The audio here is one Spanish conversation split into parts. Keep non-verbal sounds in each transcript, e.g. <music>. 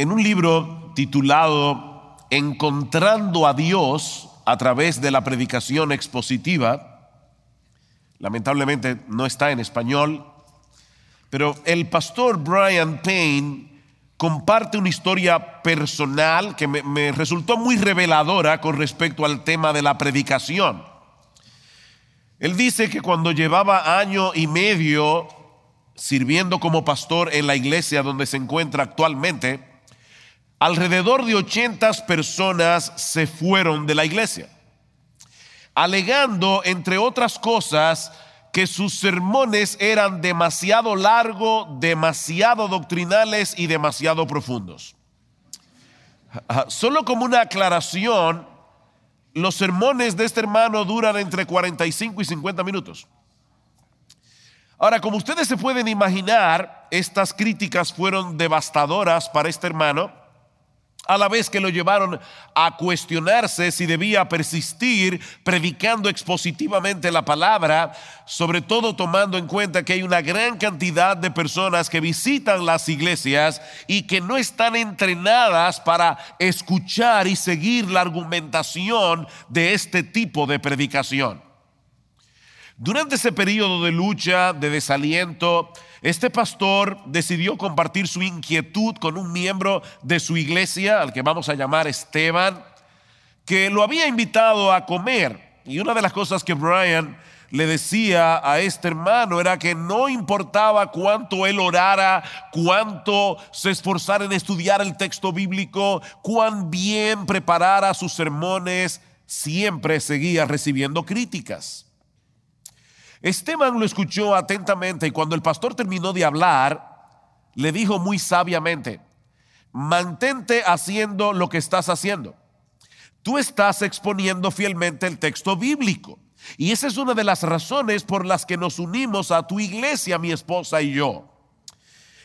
En un libro titulado Encontrando a Dios a través de la predicación expositiva, lamentablemente no está en español, pero el pastor Brian Payne comparte una historia personal que me, resultó muy reveladora con respecto al tema de la predicación. Él dice que cuando llevaba año y medio sirviendo como pastor en la iglesia donde se encuentra actualmente, alrededor de 80 personas se fueron de la iglesia, alegando, entre otras cosas, que sus sermones eran demasiado largos, demasiado doctrinales y demasiado profundos. Solo como una aclaración, los sermones de este hermano duran entre 45 y 50 minutos. Ahora, como ustedes se pueden imaginar, estas críticas fueron devastadoras para este hermano a la vez que lo llevaron a cuestionarse si debía persistir predicando expositivamente la palabra, sobre todo tomando en cuenta que hay una gran cantidad de personas que visitan las iglesias y que no están entrenadas para escuchar y seguir la argumentación de este tipo de predicación. Durante ese periodo de lucha, de desaliento, este pastor decidió compartir su inquietud con un miembro de su iglesia, al que vamos a llamar Esteban, que lo había invitado a comer. Y una de las cosas que Brian le decía a este hermano era que no importaba cuánto él orara, cuánto se esforzara en estudiar el texto bíblico, cuán bien preparara sus sermones, siempre seguía recibiendo críticas. Esteban lo escuchó atentamente y cuando el pastor terminó de hablar, le dijo muy sabiamente, mantente haciendo lo que estás haciendo. Tú estás exponiendo fielmente el texto bíblico. Y esa es una de las razones por las que nos unimos a tu iglesia, mi esposa y yo.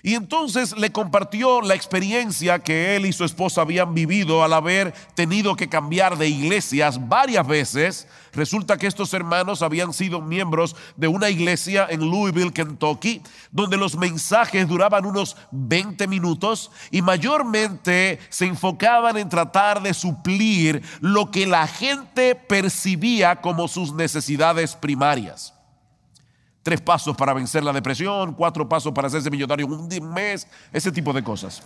Y entonces le compartió la experiencia que él y su esposa habían vivido al haber tenido que cambiar de iglesias varias veces. Resulta que estos hermanos habían sido miembros de una iglesia en Louisville, Kentucky, donde los mensajes duraban unos 20 minutos y mayormente se enfocaban en tratar de suplir lo que la gente percibía como sus necesidades primarias. Tres pasos para vencer la depresión, cuatro pasos para hacerse millonario en un mes, ese tipo de cosas.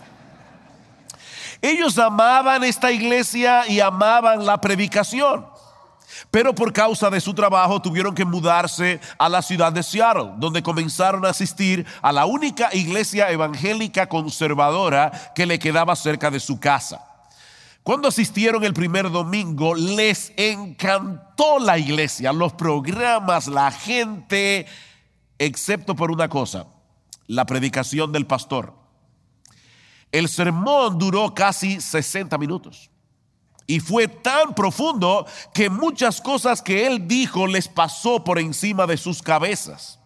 Ellos amaban esta iglesia y amaban la predicación, pero por causa de su trabajo tuvieron que mudarse a la ciudad de Seattle, donde comenzaron a asistir a la única iglesia evangélica conservadora que le quedaba cerca de su casa. Cuando asistieron el primer domingo, les encantó la iglesia, los programas, la gente, excepto por una cosa, la predicación del pastor. El sermón duró casi 60 minutos y fue tan profundo que muchas cosas que él dijo les pasó por encima de sus cabezas.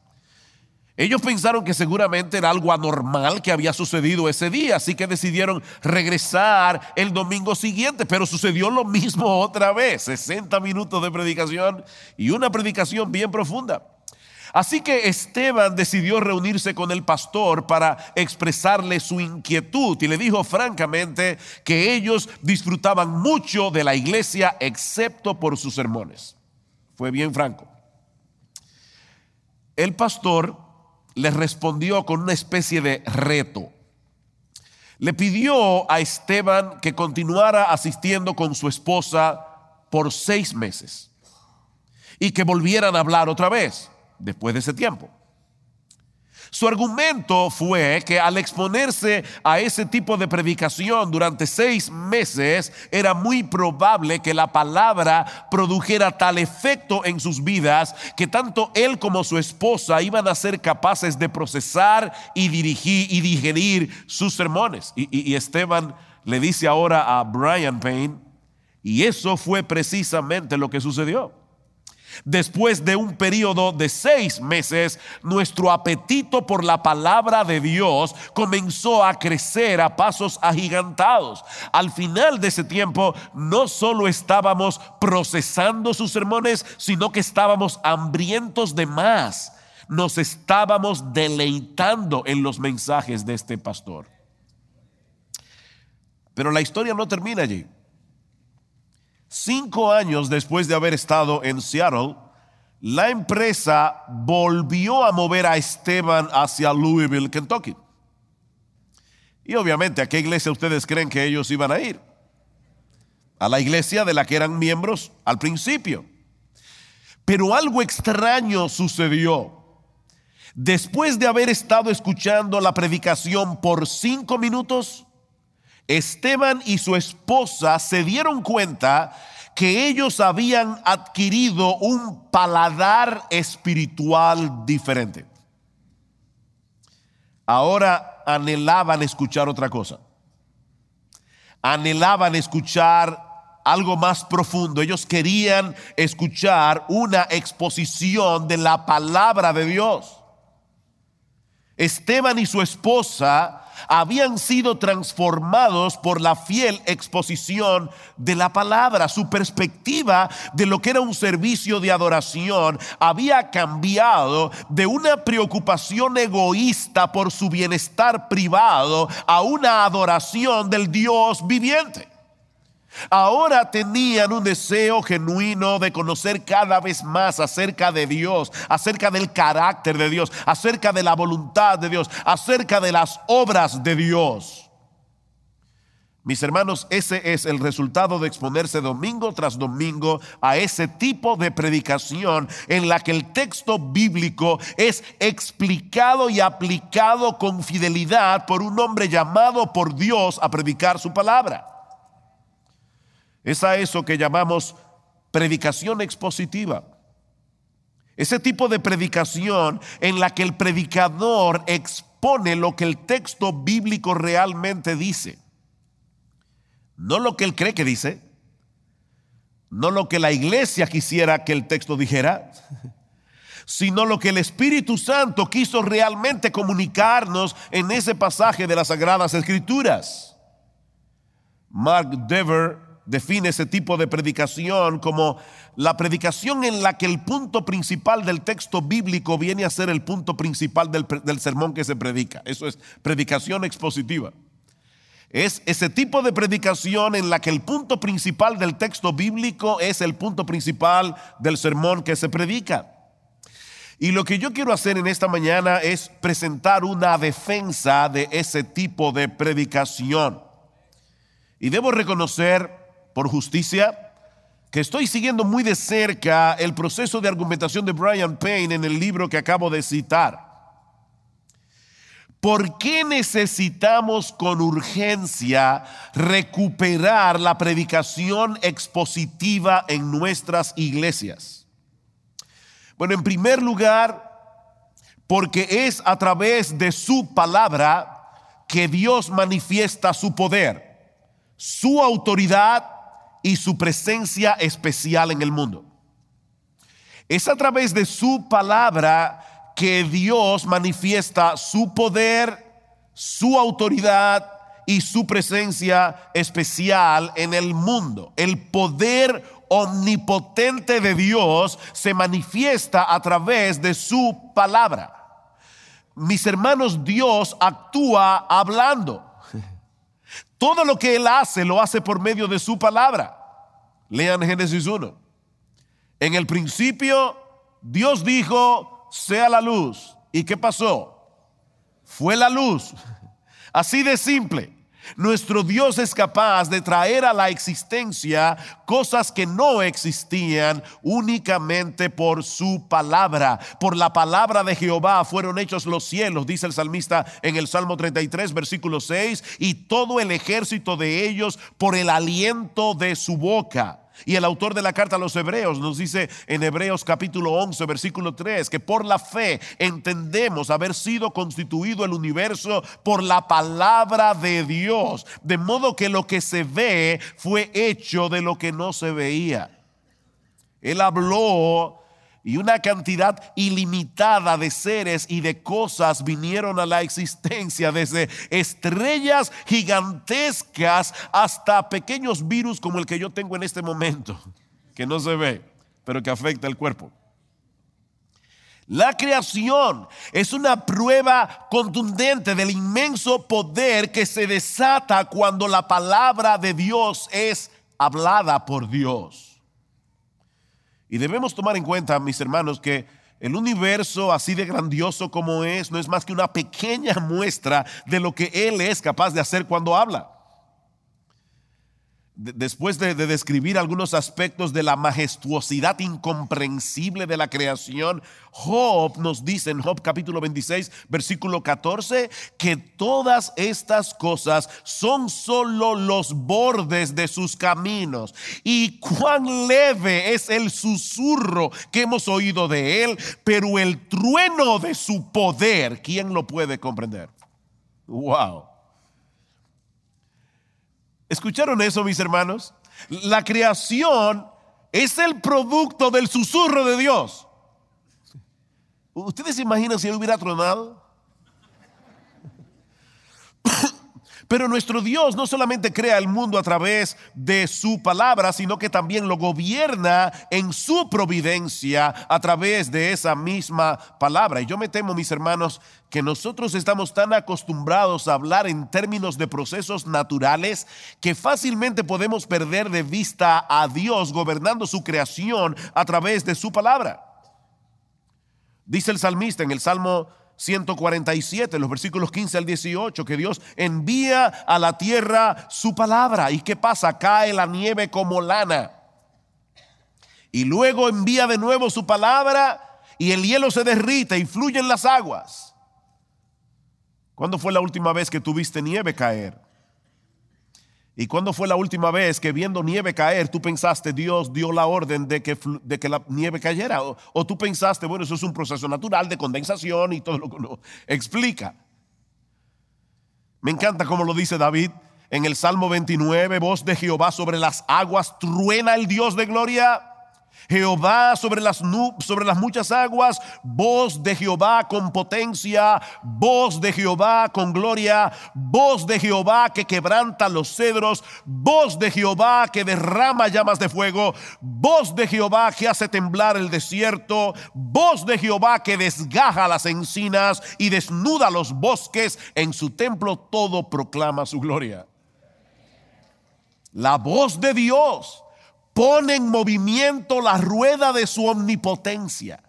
Ellos pensaron que seguramente era algo anormal que había sucedido ese día, así que decidieron regresar el domingo siguiente, pero sucedió lo mismo otra vez, 60 minutos de predicación y una predicación bien profunda. Así que Esteban decidió reunirse con el pastor para expresarle su inquietud y le dijo francamente que ellos disfrutaban mucho de la iglesia excepto por sus sermones. Fue bien franco. El pastor le respondió con una especie de reto. Le pidió a Esteban que continuara asistiendo con su esposa por seis meses y que volvieran a hablar otra vez después de ese tiempo. Su argumento fue que al exponerse a ese tipo de predicación durante seis meses, era muy probable que la palabra produjera tal efecto en sus vidas que tanto él como su esposa iban a ser capaces de procesar y dirigir y digerir sus sermones. Y, y Esteban le dice ahora a Brian Payne, y eso fue precisamente lo que sucedió. Después de un periodo de seis meses, nuestro apetito por la palabra de Dios comenzó a crecer a pasos agigantados. Al final de ese tiempo, no solo estábamos procesando sus sermones, sino que estábamos hambrientos de más. Nos estábamos deleitando en los mensajes de este pastor. Pero la historia no termina allí. Cinco años después de haber estado en Seattle, la empresa volvió a mover a Esteban hacia Louisville, Kentucky. Y obviamente, ¿a qué iglesia ustedes creen que ellos iban a ir? A la iglesia de la que eran miembros al principio. Pero algo extraño sucedió. Después de haber estado escuchando la predicación por cinco minutos, Esteban y su esposa se dieron cuenta que ellos habían adquirido un paladar espiritual diferente. Ahora anhelaban escuchar otra cosa. Anhelaban escuchar algo más profundo. Ellos querían escuchar una exposición de la palabra de Dios. Esteban y su esposa habían sido transformados por la fiel exposición de la palabra. Su perspectiva de lo que era un servicio de adoración había cambiado de una preocupación egoísta por su bienestar privado a una adoración del Dios viviente. Ahora tenían un deseo genuino de conocer cada vez más acerca de Dios, acerca del carácter de Dios, acerca de la voluntad de Dios, acerca de las obras de Dios. Mis hermanos, ese es el resultado de exponerse domingo tras domingo a ese tipo de predicación en la que el texto bíblico es explicado y aplicado con fidelidad por un hombre llamado por Dios a predicar su palabra. Es a eso que llamamos predicación expositiva. Ese tipo de predicación en la que el predicador expone lo que el texto bíblico realmente dice. No lo que él cree que dice, no lo que la iglesia quisiera que el texto dijera, sino lo que el Espíritu Santo quiso realmente comunicarnos en ese pasaje de las Sagradas Escrituras. Mark Dever define ese tipo de predicación como la predicación en la que el punto principal del texto bíblico viene a ser el punto principal del, sermón que se predica. Eso es predicación expositiva. Es ese tipo de predicación en la que el punto principal del texto bíblico es el punto principal del sermón que se predica. Y lo que yo quiero hacer en esta mañana es presentar una defensa de ese tipo de predicación. Y debo reconocer por justicia, que estoy siguiendo muy de cerca el proceso de argumentación de Brian Payne en el libro que acabo de citar. ¿Por qué necesitamos con urgencia recuperar la predicación expositiva en nuestras iglesias? Bueno, en primer lugar, porque es a través de su palabra que Dios manifiesta su poder, su autoridad y su presencia especial en el mundo. Es a través de su palabra que Dios manifiesta su poder, su autoridad y su presencia especial en el mundo. El poder omnipotente de Dios se manifiesta a través de su palabra. Mis hermanos, Dios actúa hablando. Todo lo que Él hace lo hace por medio de su palabra. Lean Génesis 1. En el principio Dios dijo, sea la luz. ¿Y qué pasó? Fue la luz. <laughs> Así de simple. Nuestro Dios es capaz de traer a la existencia cosas que no existían únicamente por su palabra. Por la palabra de Jehová fueron hechos los cielos, dice el salmista en el Salmo 33, versículo 6, y todo el ejército de ellos por el aliento de su boca. Y el autor de la carta a los hebreos nos dice en Hebreos capítulo 11, versículo 3, que por la fe entendemos haber sido constituido el universo por la palabra de Dios. De modo que lo que se ve fue hecho de lo que no se veía. Él habló y una cantidad ilimitada de seres y de cosas vinieron a la existencia, desde estrellas gigantescas hasta pequeños virus como el que yo tengo en este momento, que no se ve, pero que afecta el cuerpo. La creación es una prueba contundente del inmenso poder que se desata cuando la palabra de Dios es hablada por Dios. Y debemos tomar en cuenta, mis hermanos, que el universo así de grandioso como es no es más que una pequeña <laughs> muestra de lo que Él es capaz de hacer cuando habla después de, describir algunos aspectos de la majestuosidad incomprensible de la creación, Job nos dice en Job capítulo 26, versículo 14, que todas estas cosas son solo los bordes de sus caminos. Y cuán leve es el susurro que hemos oído de él, pero el trueno de su poder, ¿quién lo puede comprender? Wow. ¿Escucharon eso, mis hermanos? La creación es el producto del susurro de Dios. ¿Ustedes se imaginan si él hubiera tronado? Pero nuestro Dios no solamente crea el mundo a través de su palabra, sino que también lo gobierna en su providencia a través de esa misma palabra. Y yo me temo, mis hermanos, que nosotros estamos tan acostumbrados a hablar en términos de procesos naturales que fácilmente podemos perder de vista a Dios gobernando su creación a través de su palabra. Dice el salmista en el Salmo 147, los versículos 15 al 18, que Dios envía a la tierra su palabra. ¿Y qué pasa? Cae la nieve como lana. Y luego envía de nuevo su palabra y el hielo se derrite y fluyen las aguas. ¿Cuándo fue la última vez que tuviste nieve caer? ¿Y cuándo fue la última vez que viendo nieve caer, tú pensaste Dios dio la orden de que, de que la nieve cayera? O, tú pensaste, bueno, eso es un proceso natural de condensación y todo lo que uno explica. Me encanta como lo dice David en el Salmo 29, voz de Jehová sobre las aguas, truena el Dios de gloria. Jehová sobre las, sobre las muchas aguas, voz de Jehová con potencia, voz de Jehová con gloria, voz de Jehová que quebranta los cedros, voz de Jehová que derrama llamas de fuego, voz de Jehová que hace temblar el desierto, voz de Jehová que desgaja las encinas y desnuda los bosques, en su templo todo proclama su gloria. La voz de Dios pone en movimiento la rueda de su omnipotencia.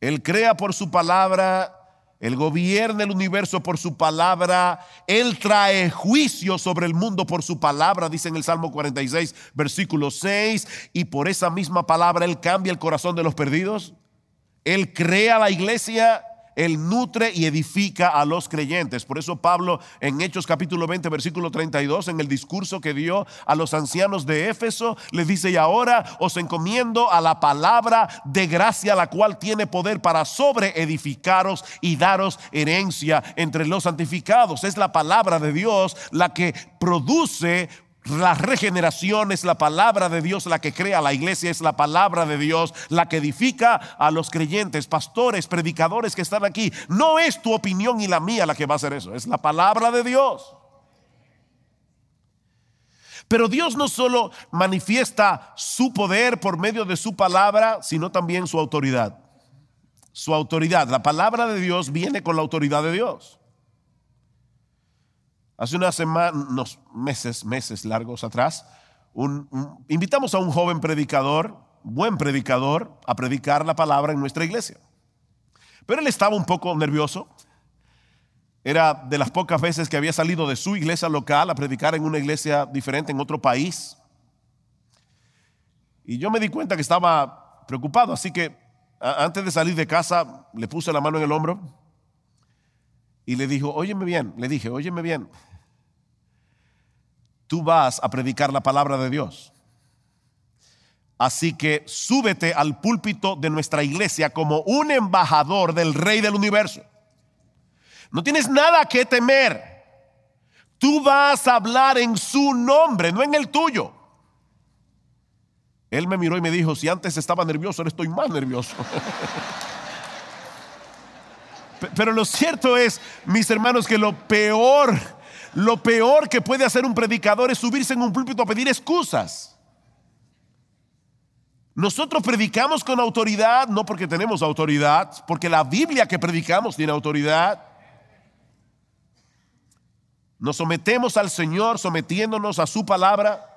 Él crea por su palabra, Él gobierna el universo por su palabra, Él trae juicio sobre el mundo por su palabra, dice en el Salmo 46, versículo 6, y por esa misma palabra Él cambia el corazón de los perdidos. Él crea la iglesia él nutre y edifica a los creyentes. Por eso Pablo en Hechos capítulo 20, versículo 32, en el discurso que dio a los ancianos de Éfeso, les dice, y ahora os encomiendo a la palabra de gracia, la cual tiene poder para sobreedificaros y daros herencia entre los santificados. Es la palabra de Dios la que produce la regeneración es la palabra de Dios la que crea la iglesia, es la palabra de Dios la que edifica a los creyentes, pastores, predicadores que están aquí. No es tu opinión y la mía la que va a hacer eso, es la palabra de Dios. Pero Dios no solo manifiesta su poder por medio de su palabra, sino también su autoridad. Su autoridad. La palabra de Dios viene con la autoridad de Dios. Hace unas semanas, meses, meses largos atrás, invitamos a un joven predicador, buen predicador, a predicar la palabra en nuestra iglesia. Pero él estaba un poco nervioso. Era de las pocas veces que había salido de su iglesia local a predicar en una iglesia diferente en otro país. Y yo me di cuenta que estaba preocupado, así que antes de salir de casa le puse la mano en el hombro y le dijo, óyeme bien, le dije, óyeme bien, tú vas a predicar la palabra de Dios. Así que súbete al púlpito de nuestra iglesia como un embajador del Rey del universo. No tienes nada que temer. Tú vas a hablar en su nombre, no en el tuyo. Él me miró y me dijo, si antes estaba nervioso, ahora estoy más nervioso. <laughs> Pero lo cierto es, mis hermanos, que lo peor lo peor que puede hacer un predicador es subirse en un púlpito a pedir excusas. Nosotros predicamos con autoridad, no porque tenemos autoridad, porque la Biblia que predicamos tiene autoridad. Nos sometemos al Señor sometiéndonos a su palabra.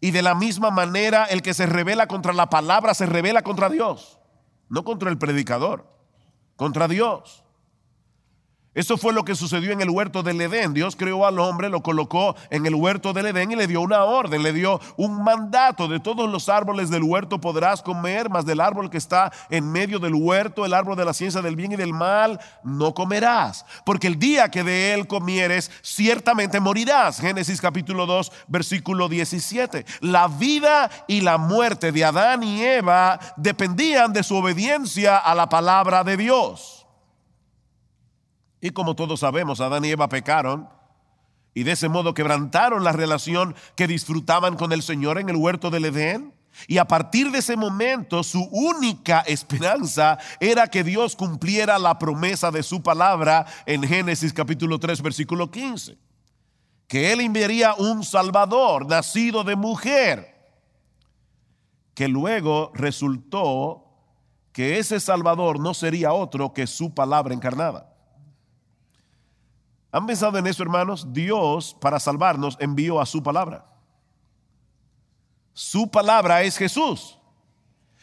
Y de la misma manera el que se revela contra la palabra se revela contra Dios, no contra el predicador, contra Dios. Eso fue lo que sucedió en el huerto del Edén. Dios creó al hombre, lo colocó en el huerto del Edén y le dio una orden, le dio un mandato. De todos los árboles del huerto podrás comer, mas del árbol que está en medio del huerto, el árbol de la ciencia del bien y del mal, no comerás. Porque el día que de él comieres, ciertamente morirás. Génesis capítulo 2, versículo 17. La vida y la muerte de Adán y Eva dependían de su obediencia a la palabra de Dios. Y como todos sabemos, Adán y Eva pecaron y de ese modo quebrantaron la relación que disfrutaban con el Señor en el huerto del Edén. Y a partir de ese momento su única esperanza era que Dios cumpliera la promesa de su palabra en Génesis capítulo 3 versículo 15. Que Él enviaría un Salvador nacido de mujer, que luego resultó que ese Salvador no sería otro que su palabra encarnada. ¿Han pensado en eso, hermanos? Dios, para salvarnos, envió a su palabra. Su palabra es Jesús.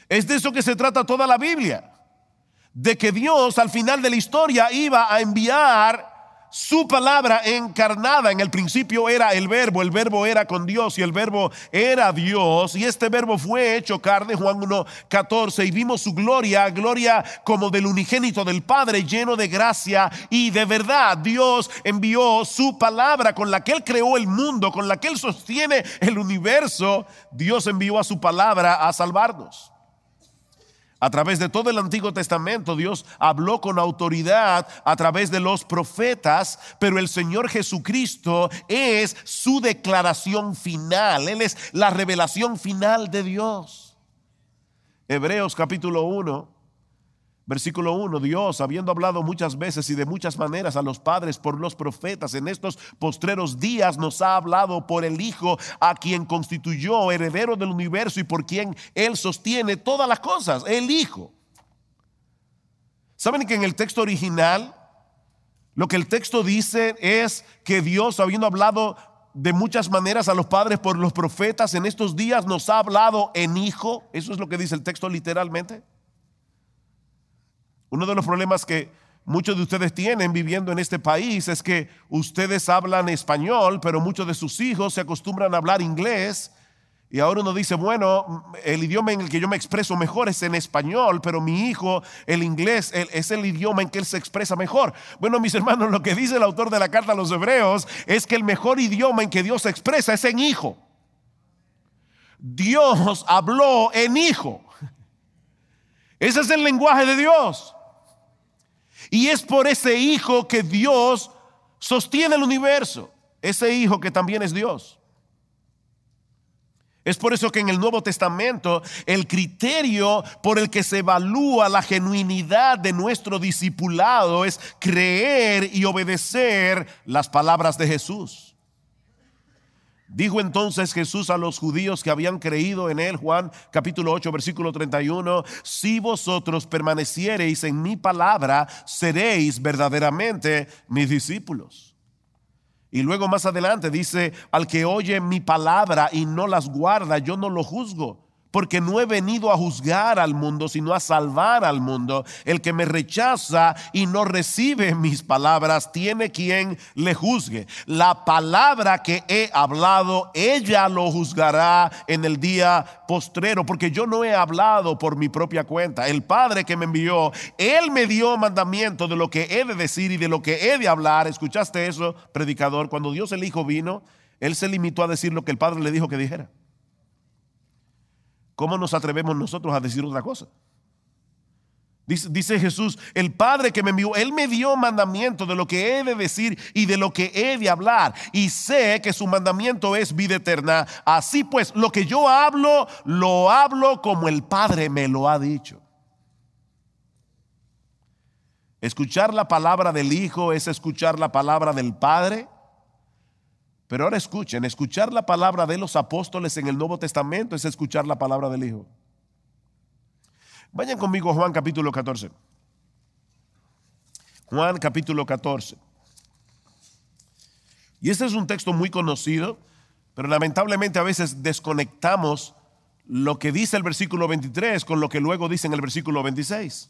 Es de eso que se trata toda la Biblia. De que Dios al final de la historia iba a enviar su palabra encarnada. En el principio era el verbo, el verbo era con Dios y el verbo era Dios. Y este verbo fue hecho carne, Juan 1, 14, y vimos su gloria, gloria como del unigénito del Padre, lleno de gracia y de verdad. Dios envió su palabra con la que Él creó el mundo, con la que Él sostiene el universo. Dios envió a su palabra a salvarnos. A través de todo el Antiguo Testamento Dios habló con autoridad a través de los profetas, pero el Señor Jesucristo es su declaración final, Él es la revelación final de Dios. Hebreos capítulo 1 Versículo 1, Dios, habiendo hablado muchas veces y de muchas maneras a los padres por los profetas, en estos postreros días nos ha hablado por el Hijo, a quien constituyó heredero del universo y por quien Él sostiene todas las cosas, el Hijo. ¿Saben que en el texto original, lo que el texto dice es que Dios, habiendo hablado de muchas maneras a los padres por los profetas, en estos días nos ha hablado en Hijo? Eso es lo que dice el texto literalmente. Uno de los problemas que muchos de ustedes tienen viviendo en este país es que ustedes hablan español, pero muchos de sus hijos se acostumbran a hablar inglés. Y ahora uno dice, bueno, el idioma en el que yo me expreso mejor es en español, pero mi hijo, el inglés, es el idioma en que él se expresa mejor. Bueno, mis hermanos, lo que dice el autor de la carta a los hebreos es que el mejor idioma en que Dios se expresa es en hijo. Dios habló en hijo. <laughs> Ese es el lenguaje de Dios. Y es por ese hijo que Dios sostiene el universo. Ese hijo que también es Dios. Es por eso que en el Nuevo Testamento el criterio por el que se evalúa la genuinidad de nuestro discipulado es creer y obedecer las palabras de Jesús. Dijo entonces Jesús a los judíos que habían creído en él, Juan capítulo 8, versículo 31, si vosotros permaneciereis en mi palabra, seréis verdaderamente mis discípulos. Y luego más adelante dice, al que oye mi palabra y no las guarda, yo no lo juzgo porque no he venido a juzgar al mundo, sino a salvar al mundo. El que me rechaza y no recibe mis palabras, tiene quien le juzgue. La palabra que he hablado, ella lo juzgará en el día postrero, porque yo no he hablado por mi propia cuenta. El Padre que me envió, Él me dio mandamiento de lo que he de decir y de lo que he de hablar. ¿Escuchaste eso, predicador? Cuando Dios el Hijo vino, Él se limitó a decir lo que el Padre le dijo que dijera. ¿Cómo nos atrevemos nosotros a decir otra cosa? Dice, Jesús, el Padre que me envió, Él me dio mandamiento de lo que he de decir y de lo que he de hablar. Y sé que su mandamiento es vida eterna. Así pues, lo que yo hablo, lo hablo como el Padre me lo ha dicho. Escuchar la palabra del Hijo es escuchar la palabra del Padre pero ahora escuchen, escuchar la palabra de los apóstoles en el Nuevo Testamento es escuchar la palabra del Hijo. Vayan conmigo a Juan capítulo 14. Juan capítulo 14. Y este es un texto muy conocido, pero lamentablemente a veces desconectamos lo que dice el versículo 23 con lo que luego dice en el versículo 26.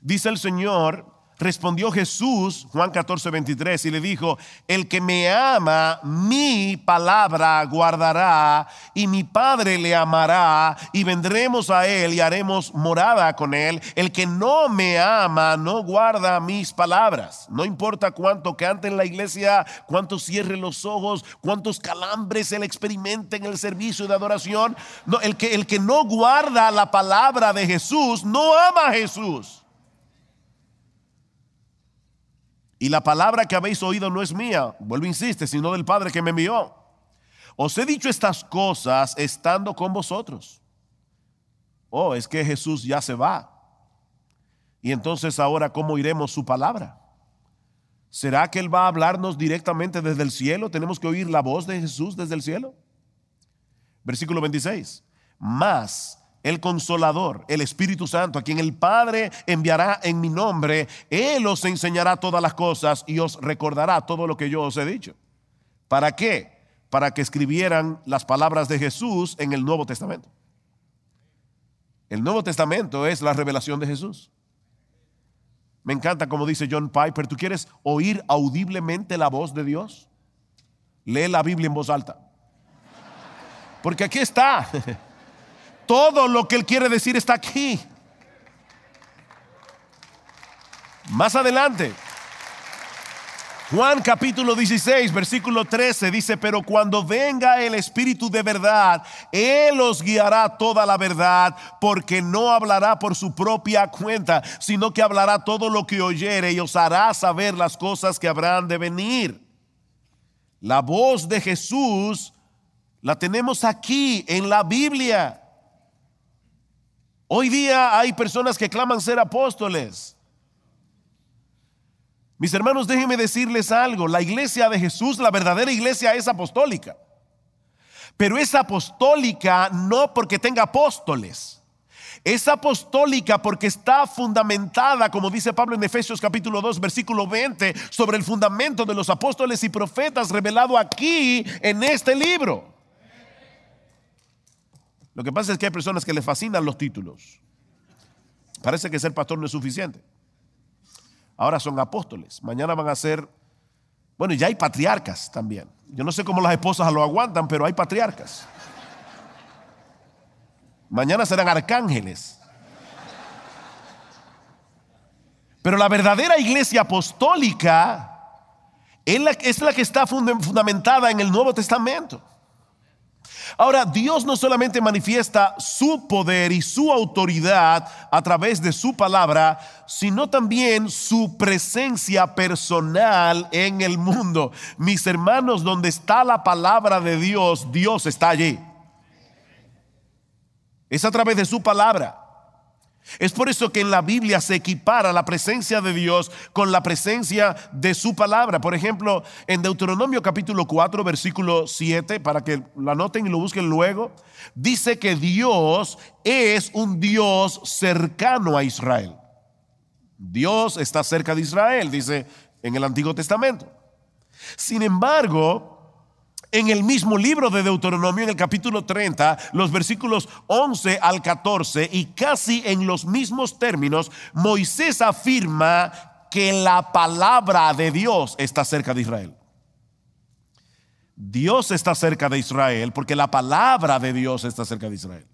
Dice el Señor, Respondió Jesús, Juan 14, 23, y le dijo, el que me ama, mi palabra guardará, y mi Padre le amará, y vendremos a él y haremos morada con él. El que no me ama, no guarda mis palabras. No importa cuánto cante en la iglesia, cuánto cierre los ojos, cuántos calambres él experimente en el servicio de adoración. No, el, que, el que no guarda la palabra de Jesús, no ama a Jesús. Y la palabra que habéis oído no es mía, vuelvo insiste, sino del Padre que me envió. Os he dicho estas cosas estando con vosotros. Oh, es que Jesús ya se va. Y entonces ahora, ¿cómo iremos su palabra? ¿Será que Él va a hablarnos directamente desde el cielo? ¿Tenemos que oír la voz de Jesús desde el cielo? Versículo 26. Más el consolador, el Espíritu Santo, a quien el Padre enviará en mi nombre, Él os enseñará todas las cosas y os recordará todo lo que yo os he dicho. ¿Para qué? Para que escribieran las palabras de Jesús en el Nuevo Testamento. El Nuevo Testamento es la revelación de Jesús. Me encanta como dice John Piper, ¿tú quieres oír audiblemente la voz de Dios? Lee la Biblia en voz alta. Porque aquí está. <laughs> Todo lo que Él quiere decir está aquí. Más adelante, Juan capítulo 16, versículo 13 dice, pero cuando venga el Espíritu de verdad, Él os guiará toda la verdad, porque no hablará por su propia cuenta, sino que hablará todo lo que oyere y os hará saber las cosas que habrán de venir. La voz de Jesús la tenemos aquí en la Biblia. Hoy día hay personas que claman ser apóstoles. Mis hermanos, déjenme decirles algo. La iglesia de Jesús, la verdadera iglesia es apostólica. Pero es apostólica no porque tenga apóstoles. Es apostólica porque está fundamentada, como dice Pablo en Efesios capítulo 2, versículo 20, sobre el fundamento de los apóstoles y profetas revelado aquí en este libro. Lo que pasa es que hay personas que les fascinan los títulos. Parece que ser pastor no es suficiente. Ahora son apóstoles. Mañana van a ser, bueno, ya hay patriarcas también. Yo no sé cómo las esposas lo aguantan, pero hay patriarcas. Mañana serán arcángeles. Pero la verdadera iglesia apostólica es la, es la que está fundamentada en el Nuevo Testamento. Ahora, Dios no solamente manifiesta su poder y su autoridad a través de su palabra, sino también su presencia personal en el mundo. Mis hermanos, donde está la palabra de Dios, Dios está allí. Es a través de su palabra. Es por eso que en la Biblia se equipara la presencia de Dios con la presencia de su palabra. Por ejemplo, en Deuteronomio capítulo 4, versículo 7, para que la noten y lo busquen luego, dice que Dios es un Dios cercano a Israel. Dios está cerca de Israel, dice en el Antiguo Testamento. Sin embargo, en el mismo libro de Deuteronomio, en el capítulo 30, los versículos 11 al 14, y casi en los mismos términos, Moisés afirma que la palabra de Dios está cerca de Israel. Dios está cerca de Israel porque la palabra de Dios está cerca de Israel.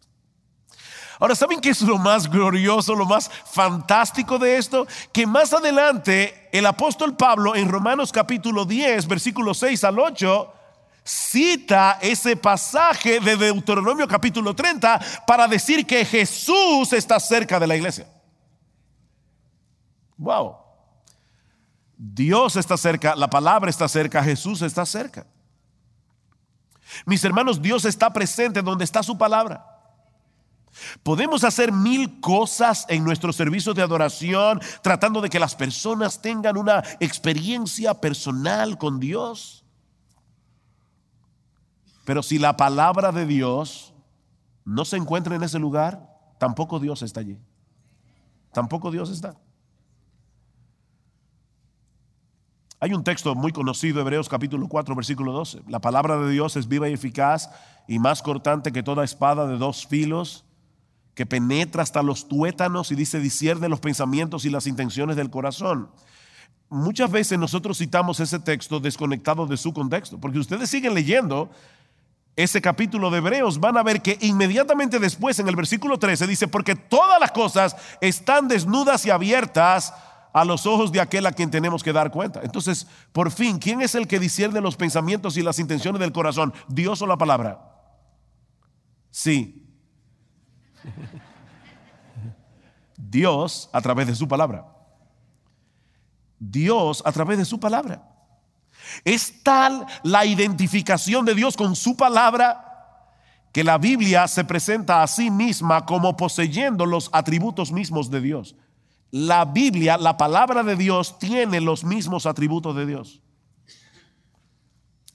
Ahora, ¿saben qué es lo más glorioso, lo más fantástico de esto? Que más adelante el apóstol Pablo en Romanos capítulo 10, versículos 6 al 8, cita ese pasaje de Deuteronomio capítulo 30 para decir que Jesús está cerca de la iglesia. Wow. Dios está cerca, la palabra está cerca, Jesús está cerca. Mis hermanos, Dios está presente donde está su palabra. Podemos hacer mil cosas en nuestro servicio de adoración tratando de que las personas tengan una experiencia personal con Dios. Pero si la palabra de Dios no se encuentra en ese lugar, tampoco Dios está allí. tampoco Dios está. Hay un texto muy conocido, Hebreos capítulo 4, versículo 12. La palabra de Dios es viva y eficaz y más cortante que toda espada de dos filos, que penetra hasta los tuétanos y dice, discierne los pensamientos y las intenciones del corazón. Muchas veces nosotros citamos ese texto desconectado de su contexto, porque ustedes siguen leyendo ese capítulo de Hebreos, van a ver que inmediatamente después, en el versículo 13, dice, porque todas las cosas están desnudas y abiertas a los ojos de aquel a quien tenemos que dar cuenta. Entonces, por fin, ¿quién es el que discierne los pensamientos y las intenciones del corazón? ¿Dios o la palabra? Sí. <laughs> Dios a través de su palabra. Dios a través de su palabra. Es tal la identificación de Dios con su palabra que la Biblia se presenta a sí misma como poseyendo los atributos mismos de Dios la Biblia, la palabra de Dios, tiene los mismos atributos de Dios.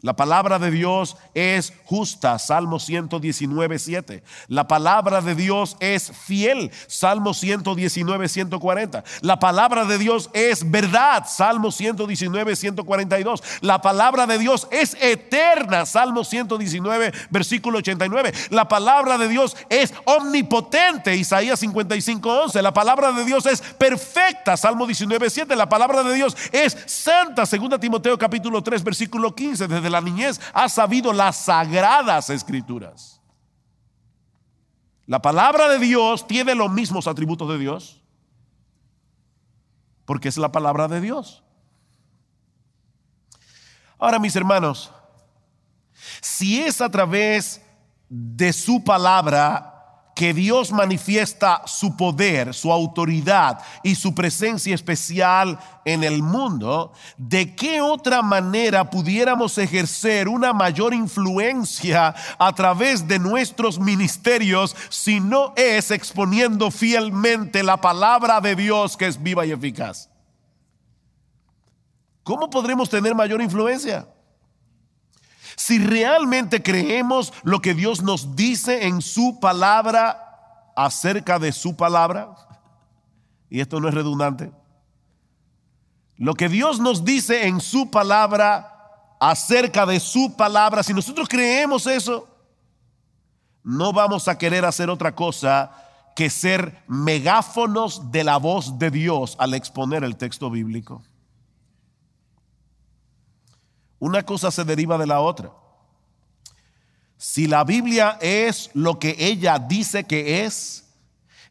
La palabra de Dios es justa, Salmo 119, 7. La palabra de Dios es fiel, Salmo 119, 140. La palabra de Dios es verdad, Salmo 119, 142. La palabra de Dios es eterna, Salmo 119, versículo 89. La palabra de Dios es omnipotente, Isaías 55, 11. La palabra de Dios es perfecta, Salmo 19, 7. La palabra de Dios es santa, 2 Timoteo capítulo 3, versículo 15. Desde niñez ha sabido las sagradas escrituras. La palabra de Dios tiene los mismos atributos de Dios, porque es la palabra de Dios. Ahora, mis hermanos, si es a través de su palabra que Dios manifiesta su poder, su autoridad y su presencia especial en el mundo, ¿de qué otra manera pudiéramos ejercer una mayor influencia a través de nuestros ministerios si no es exponiendo fielmente la palabra de Dios que es viva y eficaz? ¿Cómo podremos tener mayor influencia? Si realmente creemos lo que Dios nos dice en su palabra acerca de su palabra, y esto no es redundante, lo que Dios nos dice en su palabra acerca de su palabra, si nosotros creemos eso, no vamos a querer hacer otra cosa que ser megáfonos de la voz de Dios al exponer el texto bíblico. Una cosa se deriva de la otra. Si la Biblia es lo que ella dice que es,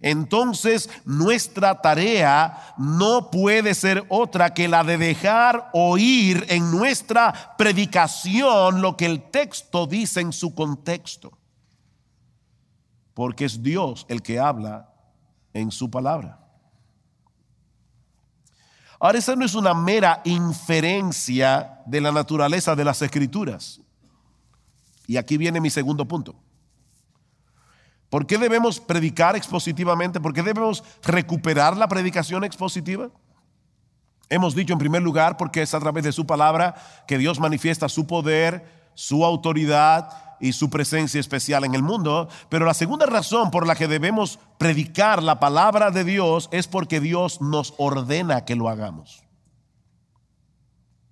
entonces nuestra tarea no puede ser otra que la de dejar oír en nuestra predicación lo que el texto dice en su contexto. Porque es Dios el que habla en su palabra. Ahora, esa no es una mera inferencia de la naturaleza de las escrituras. Y aquí viene mi segundo punto. ¿Por qué debemos predicar expositivamente? ¿Por qué debemos recuperar la predicación expositiva? Hemos dicho en primer lugar porque es a través de su palabra que Dios manifiesta su poder, su autoridad y su presencia especial en el mundo. Pero la segunda razón por la que debemos predicar la palabra de Dios es porque Dios nos ordena que lo hagamos.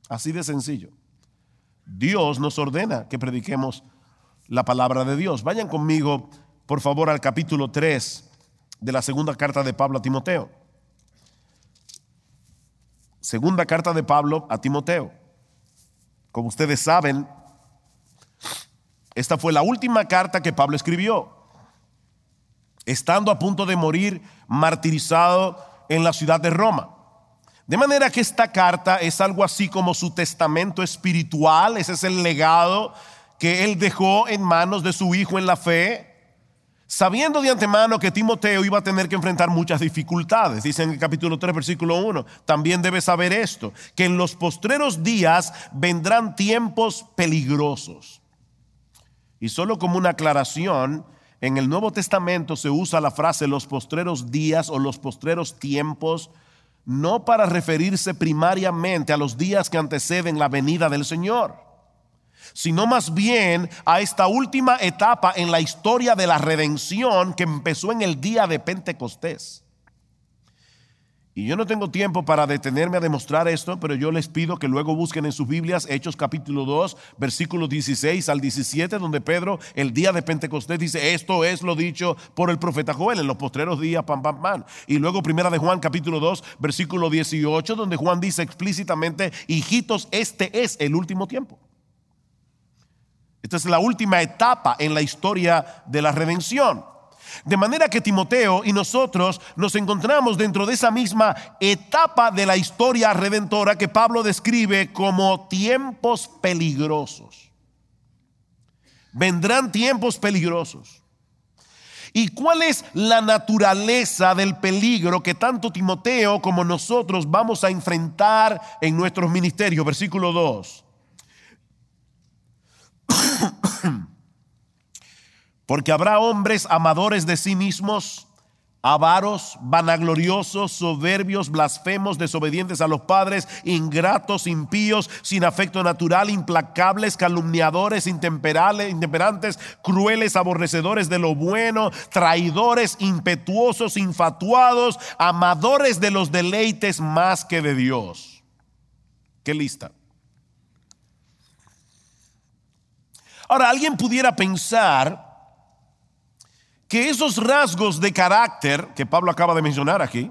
Así de sencillo. Dios nos ordena que prediquemos la palabra de Dios. Vayan conmigo, por favor, al capítulo 3 de la segunda carta de Pablo a Timoteo. Segunda carta de Pablo a Timoteo. Como ustedes saben, esta fue la última carta que Pablo escribió, estando a punto de morir martirizado en la ciudad de Roma. De manera que esta carta es algo así como su testamento espiritual, ese es el legado que él dejó en manos de su hijo en la fe, sabiendo de antemano que Timoteo iba a tener que enfrentar muchas dificultades. Dice en el capítulo 3, versículo 1, también debe saber esto, que en los postreros días vendrán tiempos peligrosos. Y solo como una aclaración, en el Nuevo Testamento se usa la frase los postreros días o los postreros tiempos, no para referirse primariamente a los días que anteceden la venida del Señor, sino más bien a esta última etapa en la historia de la redención que empezó en el día de Pentecostés. Y yo no tengo tiempo para detenerme a demostrar esto, pero yo les pido que luego busquen en sus Biblias Hechos capítulo 2, versículos 16 al 17, donde Pedro el día de Pentecostés dice, esto es lo dicho por el profeta Joel en los postreros días, pam, pam, pam. Y luego primera de Juan capítulo 2, versículo 18, donde Juan dice explícitamente, hijitos, este es el último tiempo. Esta es la última etapa en la historia de la redención. De manera que Timoteo y nosotros nos encontramos dentro de esa misma etapa de la historia redentora que Pablo describe como tiempos peligrosos. Vendrán tiempos peligrosos. ¿Y cuál es la naturaleza del peligro que tanto Timoteo como nosotros vamos a enfrentar en nuestros ministerios? Versículo 2. Porque habrá hombres amadores de sí mismos, avaros, vanagloriosos, soberbios, blasfemos, desobedientes a los padres, ingratos, impíos, sin afecto natural, implacables, calumniadores, intemperantes, crueles, aborrecedores de lo bueno, traidores, impetuosos, infatuados, amadores de los deleites más que de Dios. ¿Qué lista? Ahora, alguien pudiera pensar que esos rasgos de carácter que Pablo acaba de mencionar aquí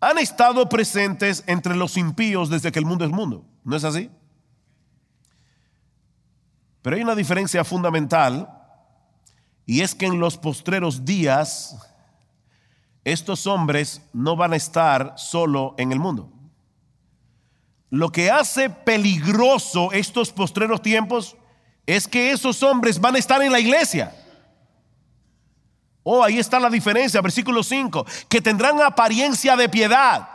han estado presentes entre los impíos desde que el mundo es mundo. ¿No es así? Pero hay una diferencia fundamental y es que en los postreros días estos hombres no van a estar solo en el mundo. Lo que hace peligroso estos postreros tiempos es que esos hombres van a estar en la iglesia. Oh, ahí está la diferencia, versículo 5, que tendrán apariencia de piedad,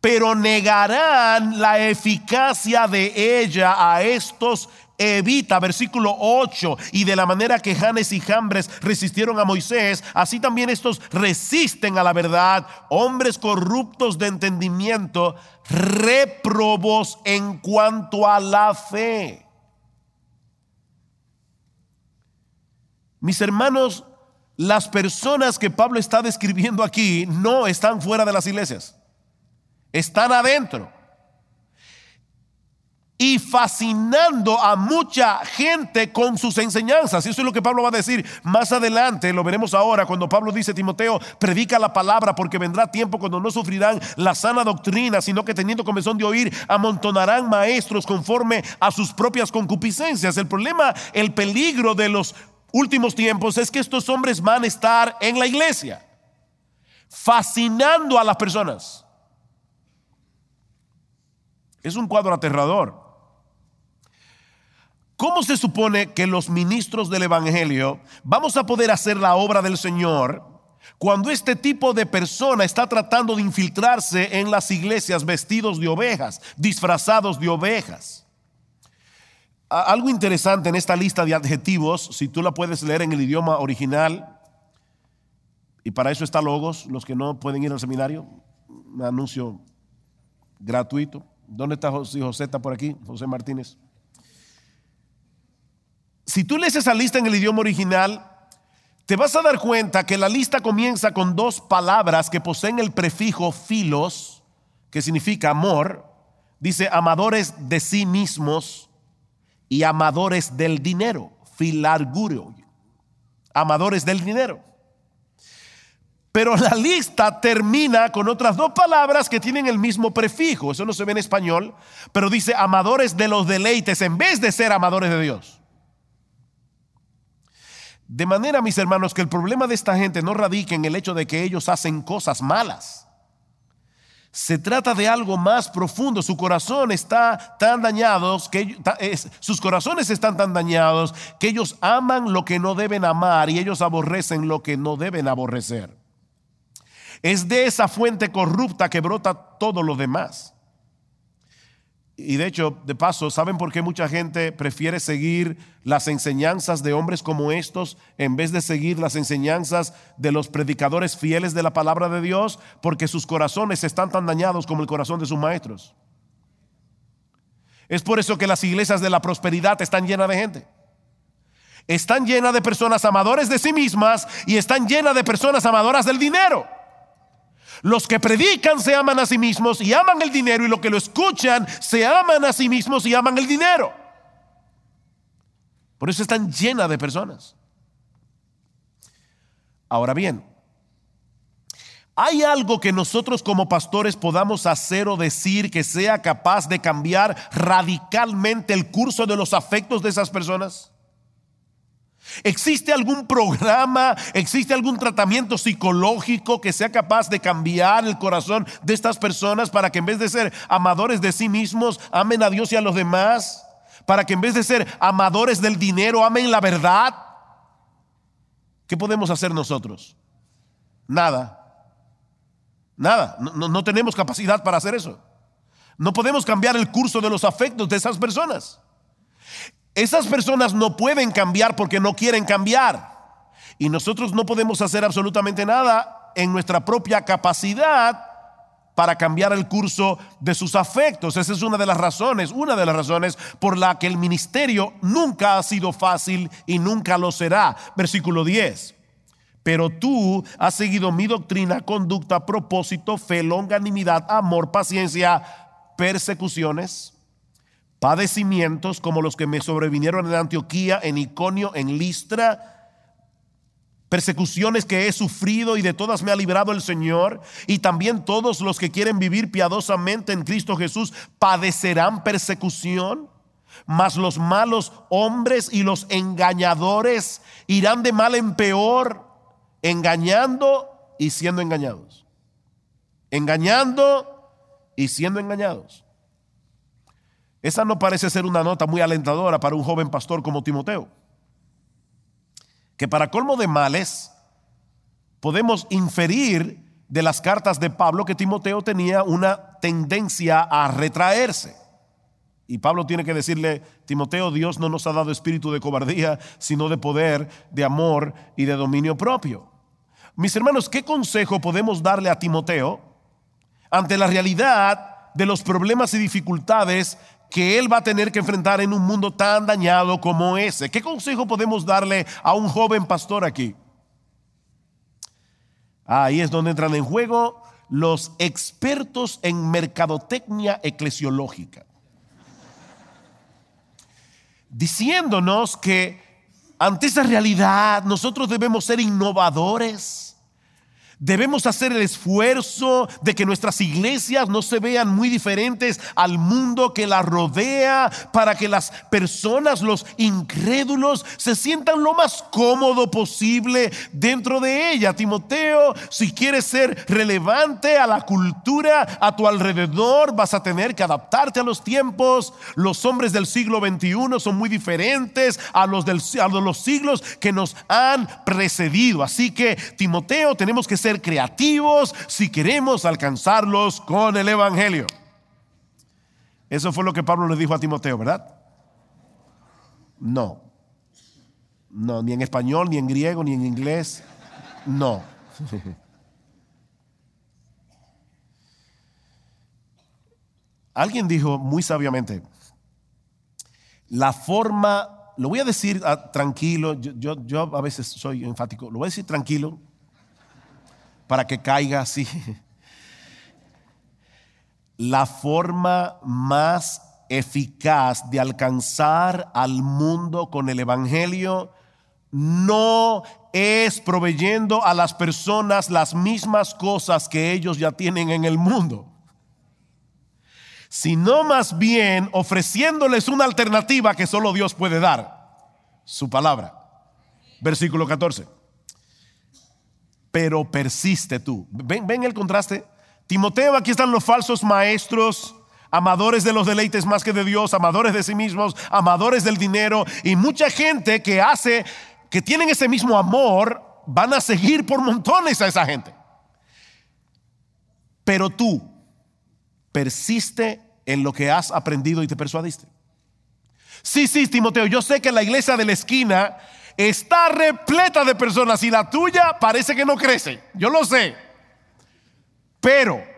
pero negarán la eficacia de ella a estos evita, versículo 8, y de la manera que Janes y Jambres resistieron a Moisés, así también estos resisten a la verdad, hombres corruptos de entendimiento, reprobos en cuanto a la fe. Mis hermanos, las personas que Pablo está describiendo aquí no están fuera de las iglesias, están adentro. Y fascinando a mucha gente con sus enseñanzas. Eso es lo que Pablo va a decir más adelante. Lo veremos ahora cuando Pablo dice, Timoteo, predica la palabra porque vendrá tiempo cuando no sufrirán la sana doctrina, sino que teniendo comezón de oír, amontonarán maestros conforme a sus propias concupiscencias. El problema, el peligro de los últimos tiempos es que estos hombres van a estar en la iglesia, fascinando a las personas. Es un cuadro aterrador. ¿Cómo se supone que los ministros del Evangelio vamos a poder hacer la obra del Señor cuando este tipo de persona está tratando de infiltrarse en las iglesias vestidos de ovejas, disfrazados de ovejas? Algo interesante en esta lista de adjetivos, si tú la puedes leer en el idioma original, y para eso está Logos, los que no pueden ir al seminario, un anuncio gratuito. ¿Dónde está José? José está por aquí, José Martínez. Si tú lees esa lista en el idioma original, te vas a dar cuenta que la lista comienza con dos palabras que poseen el prefijo filos, que significa amor. Dice amadores de sí mismos y amadores del dinero, filargurio, amadores del dinero. Pero la lista termina con otras dos palabras que tienen el mismo prefijo, eso no se ve en español, pero dice amadores de los deleites en vez de ser amadores de Dios. De manera, mis hermanos, que el problema de esta gente no radica en el hecho de que ellos hacen cosas malas. Se trata de algo más profundo. Su corazón está tan dañado que sus corazones están tan dañados que ellos aman lo que no deben amar y ellos aborrecen lo que no deben aborrecer. Es de esa fuente corrupta que brota todo lo demás. Y de hecho, de paso, ¿saben por qué mucha gente prefiere seguir las enseñanzas de hombres como estos en vez de seguir las enseñanzas de los predicadores fieles de la palabra de Dios? Porque sus corazones están tan dañados como el corazón de sus maestros. Es por eso que las iglesias de la prosperidad están llenas de gente. Están llenas de personas amadores de sí mismas y están llenas de personas amadoras del dinero. Los que predican se aman a sí mismos y aman el dinero y los que lo escuchan se aman a sí mismos y aman el dinero. Por eso están llenas de personas. Ahora bien, ¿hay algo que nosotros como pastores podamos hacer o decir que sea capaz de cambiar radicalmente el curso de los afectos de esas personas? ¿Existe algún programa, existe algún tratamiento psicológico que sea capaz de cambiar el corazón de estas personas para que en vez de ser amadores de sí mismos, amen a Dios y a los demás? Para que en vez de ser amadores del dinero, amen la verdad. ¿Qué podemos hacer nosotros? Nada. Nada. No, tenemos capacidad para hacer eso. No podemos cambiar el curso de los afectos de esas personas. Esas personas no pueden cambiar porque no quieren cambiar. Y nosotros no podemos hacer absolutamente nada en nuestra propia capacidad para cambiar el curso de sus afectos. Esa es una de las razones, una de las razones por la que el ministerio nunca ha sido fácil y nunca lo será. Versículo 10. Pero tú has seguido mi doctrina, conducta, propósito, fe, longanimidad, amor, paciencia, persecuciones padecimientos como los que me sobrevinieron en Antioquía, en Iconio, en Listra, persecuciones que he sufrido y de todas me ha librado el Señor, y también todos los que quieren vivir piadosamente en Cristo Jesús padecerán persecución, mas los malos hombres y los engañadores irán de mal en peor, engañando y siendo engañados. Engañando y siendo engañados. Esa no parece ser una nota muy alentadora para un joven pastor como Timoteo. Que para colmo de males, podemos inferir de las cartas de Pablo que Timoteo tenía una tendencia a retraerse. Y Pablo tiene que decirle, Timoteo, Dios no nos ha dado espíritu de cobardía, sino de poder, de amor y de dominio propio. Mis hermanos, ¿qué consejo podemos darle a Timoteo ante la realidad de los problemas y dificultades que él va a tener que enfrentar en un mundo tan dañado como ese. ¿Qué consejo podemos darle a un joven pastor aquí? Ahí es donde entran en juego los expertos en mercadotecnia eclesiológica, diciéndonos que ante esa realidad nosotros debemos ser innovadores Debemos hacer el esfuerzo de que nuestras iglesias no se vean muy diferentes al mundo que la rodea para que las personas, los incrédulos, se sientan lo más cómodo posible dentro de ella. Timoteo, si quieres ser relevante a la cultura a tu alrededor, vas a tener que adaptarte a los tiempos. Los hombres del siglo XXI son muy diferentes a los, del, a los siglos que nos han precedido. Así que, Timoteo, tenemos que ser creativos si queremos alcanzarlos con el Evangelio. Eso fue lo que Pablo le dijo a Timoteo, ¿verdad? No. No, ni en español, ni en griego, ni en inglés. No. <laughs> Alguien dijo muy sabiamente, la forma, lo voy a decir ah, tranquilo, yo, yo, yo a veces soy enfático, lo voy a decir tranquilo, para que caiga así. La forma más eficaz de alcanzar al mundo con el Evangelio no es proveyendo a las personas las mismas cosas que ellos ya tienen en el mundo, sino más bien ofreciéndoles una alternativa que solo Dios puede dar, su palabra. Versículo 14 pero persiste tú. ¿Ven, ven el contraste? Timoteo, aquí están los falsos maestros, amadores de los deleites más que de Dios, amadores de sí mismos, amadores del dinero y mucha gente que hace, que tienen ese mismo amor, van a seguir por montones a esa gente. Pero tú persiste en lo que has aprendido y te persuadiste. Sí, sí, Timoteo, yo sé que la iglesia de la esquina está repleta de personas y la tuya parece que no crece. Yo lo sé. Pero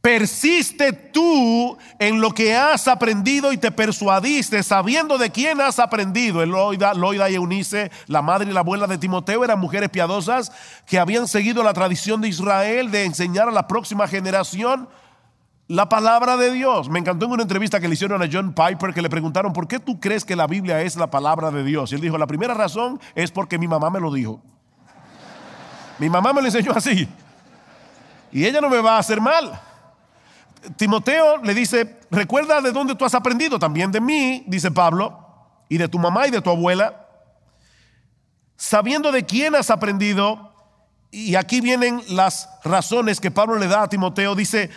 Persiste tú en lo que has aprendido y te persuadiste, sabiendo de quién has aprendido. Loida, Loida y Eunice, la madre y la abuela de Timoteo, eran mujeres piadosas que habían seguido la tradición de Israel de enseñar a la próxima generación la palabra de Dios. Me encantó en una entrevista que le hicieron a John Piper que le preguntaron, ¿por qué tú crees que la Biblia es la palabra de Dios? Y él dijo, la primera razón es porque mi mamá me lo dijo. mi mamá me lo enseñó así. Y ella no me va a hacer mal. Timoteo le dice, recuerda de dónde tú has aprendido, también de mí, dice Pablo, y de tu mamá y de tu abuela, sabiendo de quién has aprendido, y aquí vienen las razones que Pablo le da a Timoteo, dice,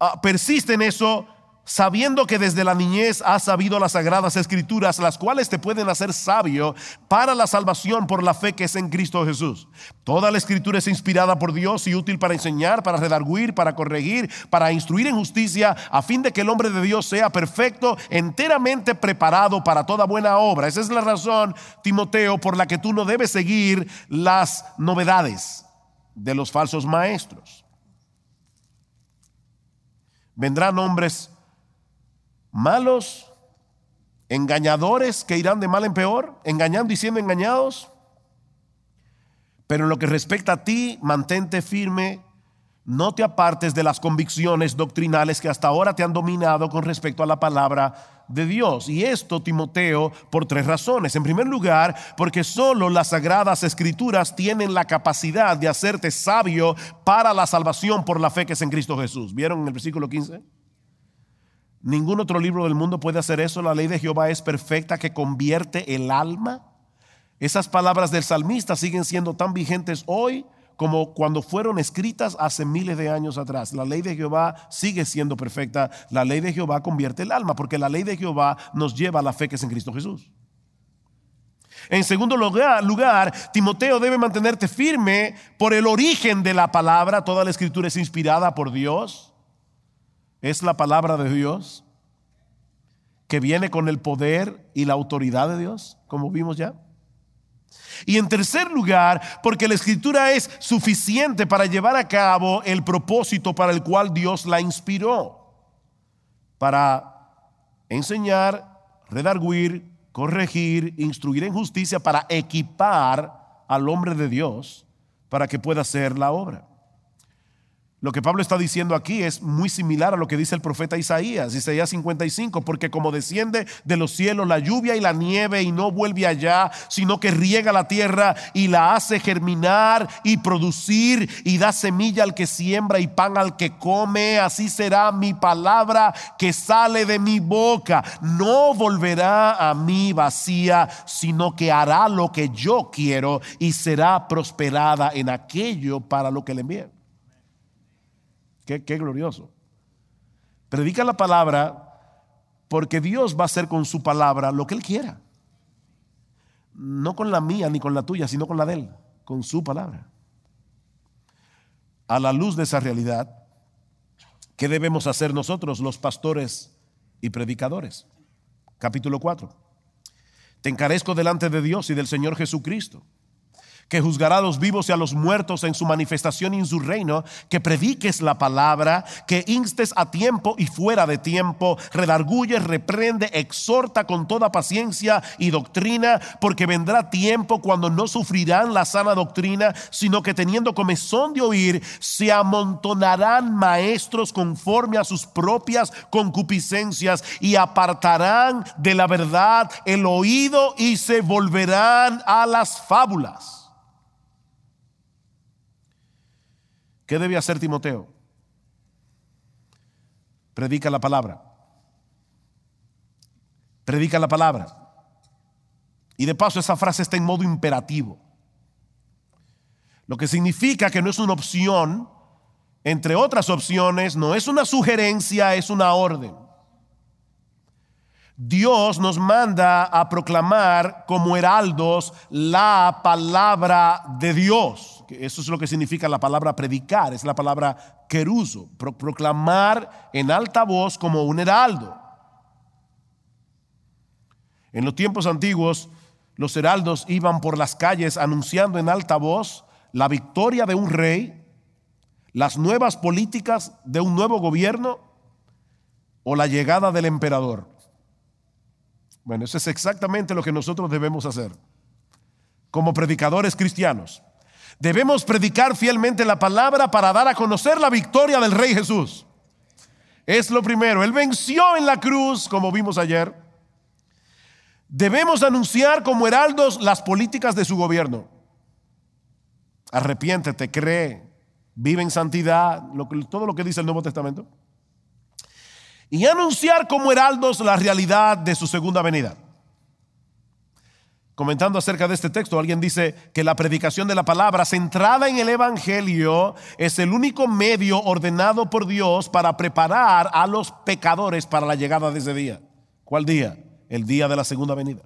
ah, persiste en eso, sabiendo que desde la niñez has sabido las sagradas escrituras, las cuales te pueden hacer sabio para la salvación por la fe que es en Cristo Jesús. Toda la escritura es inspirada por Dios y útil para enseñar, para redarguir, para corregir, para instruir en justicia, a fin de que el hombre de Dios sea perfecto, enteramente preparado para toda buena obra. Esa es la razón, Timoteo, por la que tú no debes seguir las novedades de los falsos maestros. Vendrán hombres malos, engañadores que irán de mal en peor, engañando y siendo engañados. Pero en lo que respecta a ti, mantente firme, no te apartes de las convicciones doctrinales que hasta ahora te han dominado con respecto a la palabra de Dios. Y esto, Timoteo, por tres razones. En primer lugar, porque solo las sagradas escrituras tienen la capacidad de hacerte sabio para la salvación por la fe que es en Cristo Jesús. ¿Vieron en el versículo 15? Ningún otro libro del mundo puede hacer eso. La ley de Jehová es perfecta que convierte el alma. Esas palabras del salmista siguen siendo tan vigentes hoy como cuando fueron escritas hace miles de años atrás. La ley de Jehová sigue siendo perfecta. La ley de Jehová convierte el alma, porque la ley de Jehová nos lleva a la fe que es en Cristo Jesús. En segundo lugar, lugar, Timoteo debe mantenerte firme por el origen de la palabra. Toda la escritura es inspirada por Dios es la palabra de Dios que viene con el poder y la autoridad de Dios, como vimos ya. Y en tercer lugar, porque la escritura es suficiente para llevar a cabo el propósito para el cual Dios la inspiró, para enseñar, redarguir, corregir, instruir en justicia, para equipar al hombre de Dios para que pueda hacer la obra. Lo que Pablo está diciendo aquí es muy similar a lo que dice el profeta Isaías, Isaías 55, porque como desciende de los cielos la lluvia y la nieve y no vuelve allá, sino que riega la tierra y la hace germinar y producir y da semilla al que siembra y pan al que come, así será mi palabra que sale de mi boca. No volverá a mí vacía, sino que hará lo que yo quiero y será prosperada en aquello para lo que le envíe. Qué, glorioso. Predica la palabra porque Dios va a hacer con su palabra lo que Él quiera. No con la mía ni con la tuya, sino con la de Él, con su palabra. A la luz de esa realidad, ¿qué debemos hacer nosotros, los pastores y predicadores? Capítulo 4. Te encarezco delante de Dios y del Señor Jesucristo que juzgará a los vivos y a los muertos en su manifestación y en su reino, que prediques la palabra, que instes a tiempo y fuera de tiempo, redarguye, reprende, exhorta con toda paciencia y doctrina, porque vendrá tiempo cuando no sufrirán la sana doctrina, sino que teniendo comezón de oír, se amontonarán maestros conforme a sus propias concupiscencias y apartarán de la verdad el oído y se volverán a las fábulas. ¿Qué debe hacer Timoteo? Predica la palabra. Predica la palabra. Y de paso esa frase está en modo imperativo. Lo que significa que no es una opción, entre otras opciones, no es una sugerencia, es una orden. Dios nos manda a proclamar como heraldos la palabra de Dios. Eso es lo que significa la palabra predicar, es la palabra queruso, proclamar en alta voz como un heraldo. En los tiempos antiguos, los heraldos iban por las calles anunciando en alta voz la victoria de un rey, las nuevas políticas de un nuevo gobierno o la llegada del emperador. Bueno, eso es exactamente lo que nosotros debemos hacer como predicadores cristianos. Debemos predicar fielmente la palabra para dar a conocer la victoria del Rey Jesús. Es lo primero. Él venció en la cruz, como vimos ayer. Debemos anunciar como heraldos las políticas de su gobierno. Arrepiéntete, cree, vive en santidad, todo lo que dice el Nuevo Testamento y anunciar como heraldos la realidad de su segunda venida. Comentando acerca de este texto, alguien dice que la predicación de la palabra centrada en el Evangelio es el único medio ordenado por Dios para preparar a los pecadores para la llegada de ese día. ¿Cuál día? El día de la segunda venida.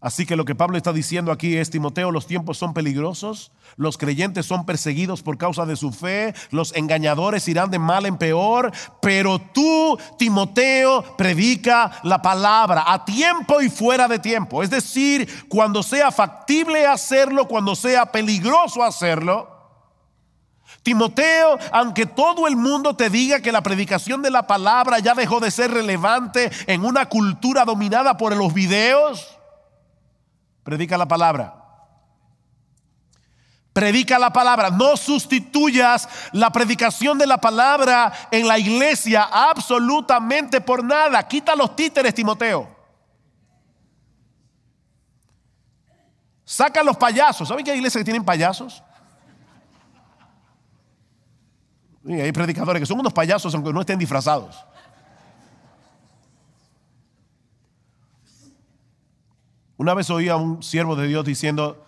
Así que lo que Pablo está diciendo aquí es, Timoteo, los tiempos son peligrosos, los creyentes son perseguidos por causa de su fe, los engañadores irán de mal en peor, pero tú, Timoteo, predica la palabra a tiempo y fuera de tiempo. Es decir, cuando sea factible hacerlo, cuando sea peligroso hacerlo. Timoteo, aunque todo el mundo te diga que la predicación de la palabra ya dejó de ser relevante en una cultura dominada por los videos, Predica la palabra. Predica la palabra. No sustituyas la predicación de la palabra en la iglesia absolutamente por nada. Quita los títeres, Timoteo. Saca los payasos. ¿Saben que hay iglesias que tienen payasos? hay predicadores que son unos payasos aunque no estén disfrazados. Una vez oí a un siervo de Dios diciendo,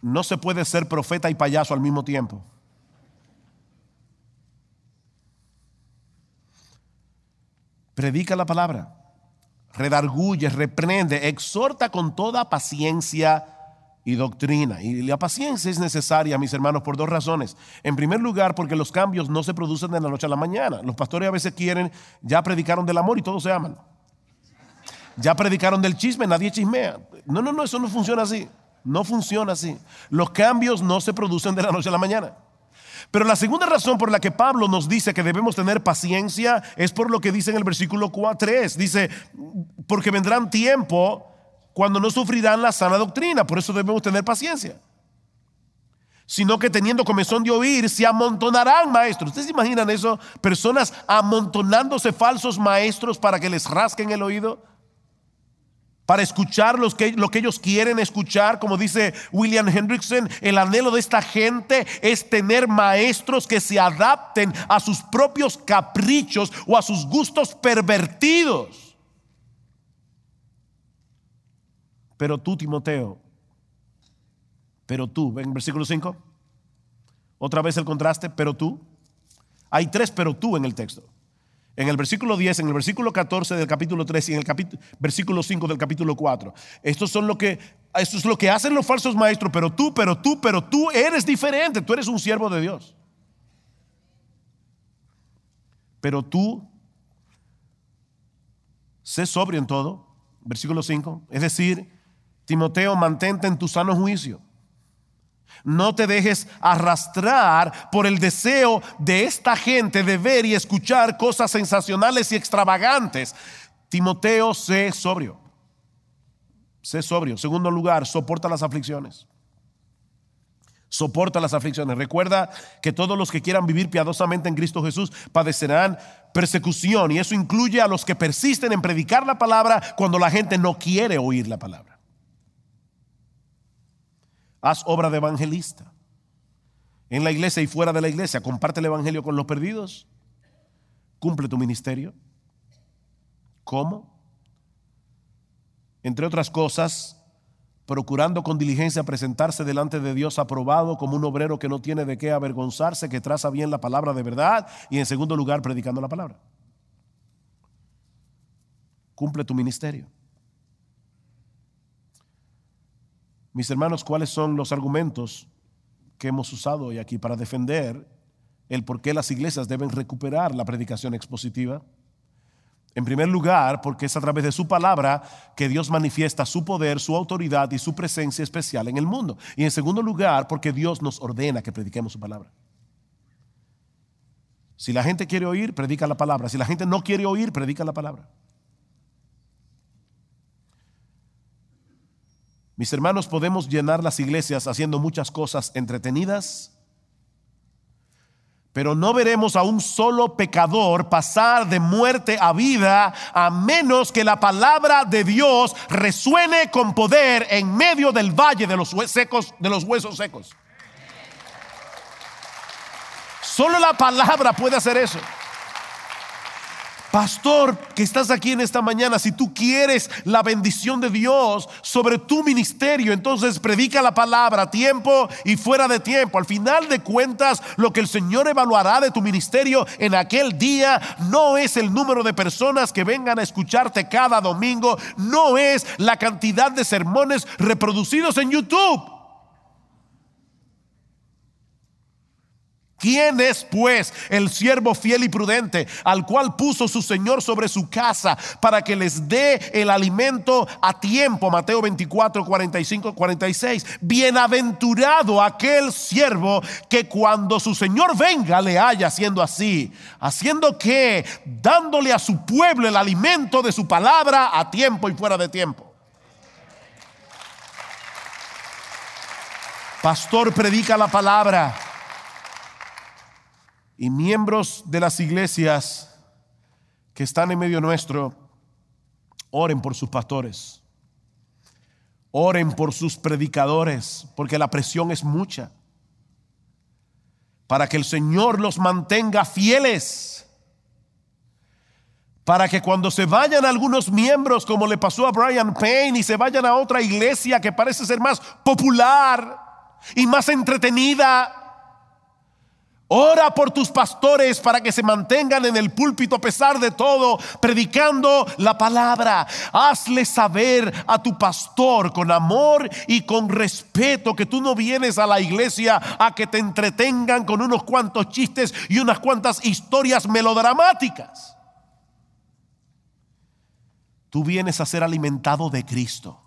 no se puede ser profeta y payaso al mismo tiempo. Predica la palabra, redarguye, reprende, exhorta con toda paciencia y doctrina. Y la paciencia es necesaria, mis hermanos, por dos razones. En primer lugar, porque los cambios no se producen de la noche a la mañana. Los pastores a veces quieren, ya predicaron del amor y todos se aman. Ya predicaron del chisme, nadie chismea. No, no, no, eso no funciona así. No funciona así. Los cambios no se producen de la noche a la mañana. Pero la segunda razón por la que Pablo nos dice que debemos tener paciencia es por lo que dice en el versículo 3. Dice, porque vendrán tiempo cuando no sufrirán la sana doctrina. Por eso debemos tener paciencia. Sino que teniendo comezón de oír, se amontonarán maestros. ¿Ustedes imaginan eso? Personas amontonándose falsos maestros para que les rasquen el oído para escuchar lo que ellos quieren escuchar. Como dice William Hendrickson, el anhelo de esta gente es tener maestros que se adapten a sus propios caprichos o a sus gustos pervertidos. Pero tú, Timoteo, pero tú, ven versículo 5, otra vez el contraste, pero tú. Hay tres pero tú en el texto en el versículo 10, en el versículo 14 del capítulo 3 y en el capítulo, versículo 5 del capítulo 4. Estos son lo que, esto es lo que hacen los falsos maestros, pero tú, pero tú, pero tú eres diferente, tú eres un siervo de Dios. Pero tú, sé sobrio en todo, versículo 5, es decir, Timoteo, mantente en tu sano juicio no te dejes arrastrar por el deseo de esta gente de ver y escuchar cosas sensacionales y extravagantes. Timoteo, sé sobrio. Sé sobrio. Segundo lugar, soporta las aflicciones. Soporta las aflicciones. Recuerda que todos los que quieran vivir piadosamente en Cristo Jesús padecerán persecución y eso incluye a los que persisten en predicar la palabra cuando la gente no quiere oír la palabra. Haz obra de evangelista. En la iglesia y fuera de la iglesia, comparte el evangelio con los perdidos. Cumple tu ministerio. ¿Cómo? Entre otras cosas, procurando con diligencia presentarse delante de Dios aprobado como un obrero que no tiene de qué avergonzarse, que traza bien la palabra de verdad y en segundo lugar predicando la palabra. Cumple tu ministerio. Mis hermanos, ¿cuáles son los argumentos que hemos usado hoy aquí para defender el por qué las iglesias deben recuperar la predicación expositiva? En primer lugar, porque es a través de su palabra que Dios manifiesta su poder, su autoridad y su presencia especial en el mundo. Y en segundo lugar, porque Dios nos ordena que prediquemos su palabra. Si la gente quiere oír, predica la palabra. Si la gente no quiere oír, predica la palabra. Mis hermanos, podemos llenar las iglesias haciendo muchas cosas entretenidas, pero no veremos a un solo pecador pasar de muerte a vida a menos que la palabra de Dios resuene con poder en medio del valle de los, secos, de los huesos secos. Solo la palabra puede hacer eso. Pastor, que estás aquí en esta mañana, si tú quieres la bendición de Dios sobre tu ministerio, entonces predica la palabra a tiempo y fuera de tiempo. Al final de cuentas, lo que el Señor evaluará de tu ministerio en aquel día no es el número de personas que vengan a escucharte cada domingo, no es la cantidad de sermones reproducidos en YouTube. ¿Quién es pues el siervo fiel y prudente al cual puso su Señor sobre su casa para que les dé el alimento a tiempo? Mateo 24, 45, 46. Bienaventurado aquel siervo que cuando su Señor venga le haya haciendo así. Haciendo que dándole a su pueblo el alimento de su palabra a tiempo y fuera de tiempo. Pastor predica la palabra y miembros de las iglesias que están en medio nuestro, oren por sus pastores, oren por sus predicadores, porque la presión es mucha, para que el Señor los mantenga fieles, para que cuando se vayan algunos miembros, como le pasó a Brian Payne, y se vayan a otra iglesia que parece ser más popular y más entretenida, Ora por tus pastores para que se mantengan en el púlpito a pesar de todo, predicando la palabra. Hazle saber a tu pastor con amor y con respeto que tú no vienes a la iglesia a que te entretengan con unos cuantos chistes y unas cuantas historias melodramáticas. Tú vienes a ser alimentado de Cristo.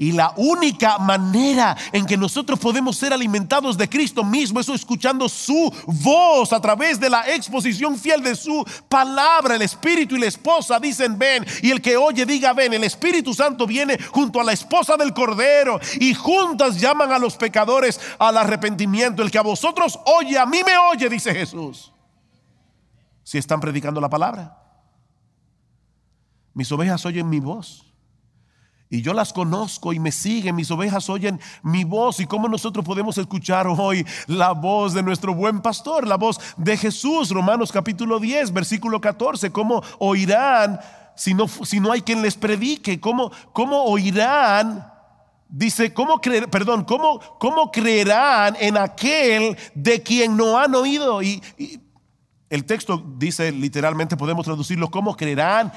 Y la única manera en que nosotros podemos ser alimentados de Cristo mismo es escuchando su voz a través de la exposición fiel de su palabra. El Espíritu y la esposa dicen ven y el que oye diga ven. El Espíritu Santo viene junto a la esposa del Cordero y juntas llaman a los pecadores al arrepentimiento. El que a vosotros oye, a mí me oye, dice Jesús. Si están predicando la palabra. Mis ovejas oyen mi voz. Y yo las conozco y me siguen, mis ovejas oyen mi voz. ¿Y cómo nosotros podemos escuchar hoy la voz de nuestro buen pastor, la voz de Jesús? Romanos capítulo 10, versículo 14. ¿Cómo oirán si no, si no hay quien les predique? ¿Cómo, cómo oirán? Dice, ¿cómo creer, perdón, ¿cómo, ¿cómo creerán en aquel de quien no han oído? Y, y el texto dice literalmente, podemos traducirlo, ¿cómo creerán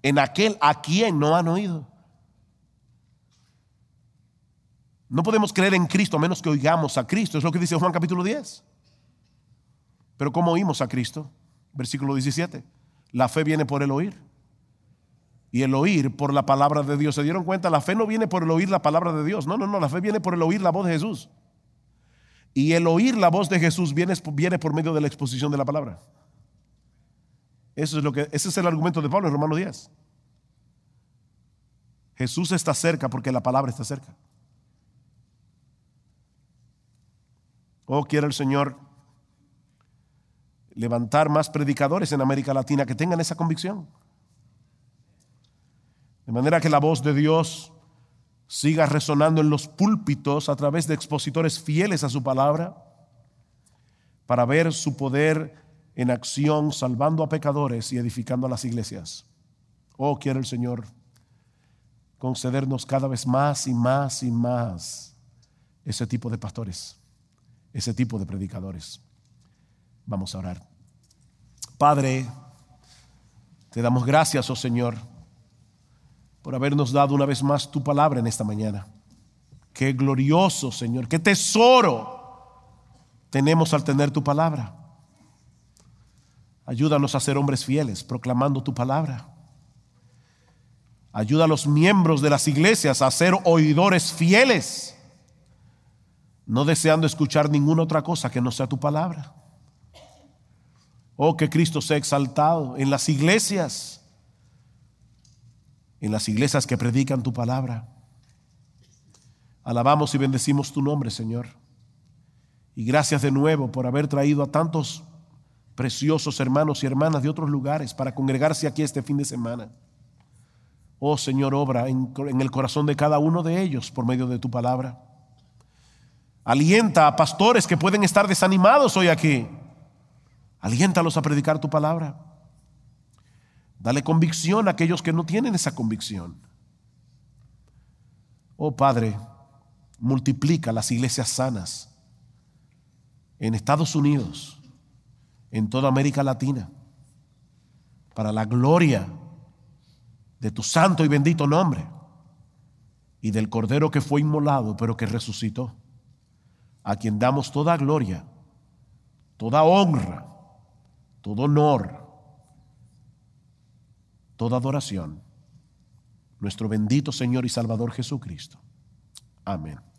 en aquel a quien no han oído? No podemos creer en Cristo a menos que oigamos a Cristo. Es lo que dice Juan capítulo 10. Pero ¿cómo oímos a Cristo? Versículo 17. La fe viene por el oír. Y el oír por la palabra de Dios. ¿Se dieron cuenta? La fe no viene por el oír la palabra de Dios. No, no, no. La fe viene por el oír la voz de Jesús. Y el oír la voz de Jesús viene, viene por medio de la exposición de la palabra. Eso es lo que, ese es el argumento de Pablo en Romanos 10. Jesús está cerca porque la palabra está cerca. Oh, quiere el Señor levantar más predicadores en América Latina que tengan esa convicción. De manera que la voz de Dios siga resonando en los púlpitos a través de expositores fieles a su palabra para ver su poder en acción, salvando a pecadores y edificando a las iglesias. Oh, quiere el Señor concedernos cada vez más y más y más ese tipo de pastores ese tipo de predicadores. Vamos a orar. Padre, te damos gracias, oh Señor, por habernos dado una vez más tu palabra en esta mañana. Qué glorioso, Señor, qué tesoro tenemos al tener tu palabra. Ayúdanos a ser hombres fieles, proclamando tu palabra. Ayuda a los miembros de las iglesias a ser oidores fieles no deseando escuchar ninguna otra cosa que no sea tu palabra. Oh, que Cristo sea exaltado en las iglesias, en las iglesias que predican tu palabra. Alabamos y bendecimos tu nombre, Señor. Y gracias de nuevo por haber traído a tantos preciosos hermanos y hermanas de otros lugares para congregarse aquí este fin de semana. Oh Señor, obra en, el corazón de cada uno de ellos por medio de tu palabra. Alienta a pastores que pueden estar desanimados hoy aquí. Aliéntalos a predicar tu palabra. Dale convicción a aquellos que no tienen esa convicción. Oh Padre, multiplica las iglesias sanas en Estados Unidos, en toda América Latina, para la gloria de tu santo y bendito nombre y del Cordero que fue inmolado pero que resucitó, a quien damos toda gloria, toda honra, todo honor, toda adoración, nuestro bendito Señor y Salvador Jesucristo. Amén.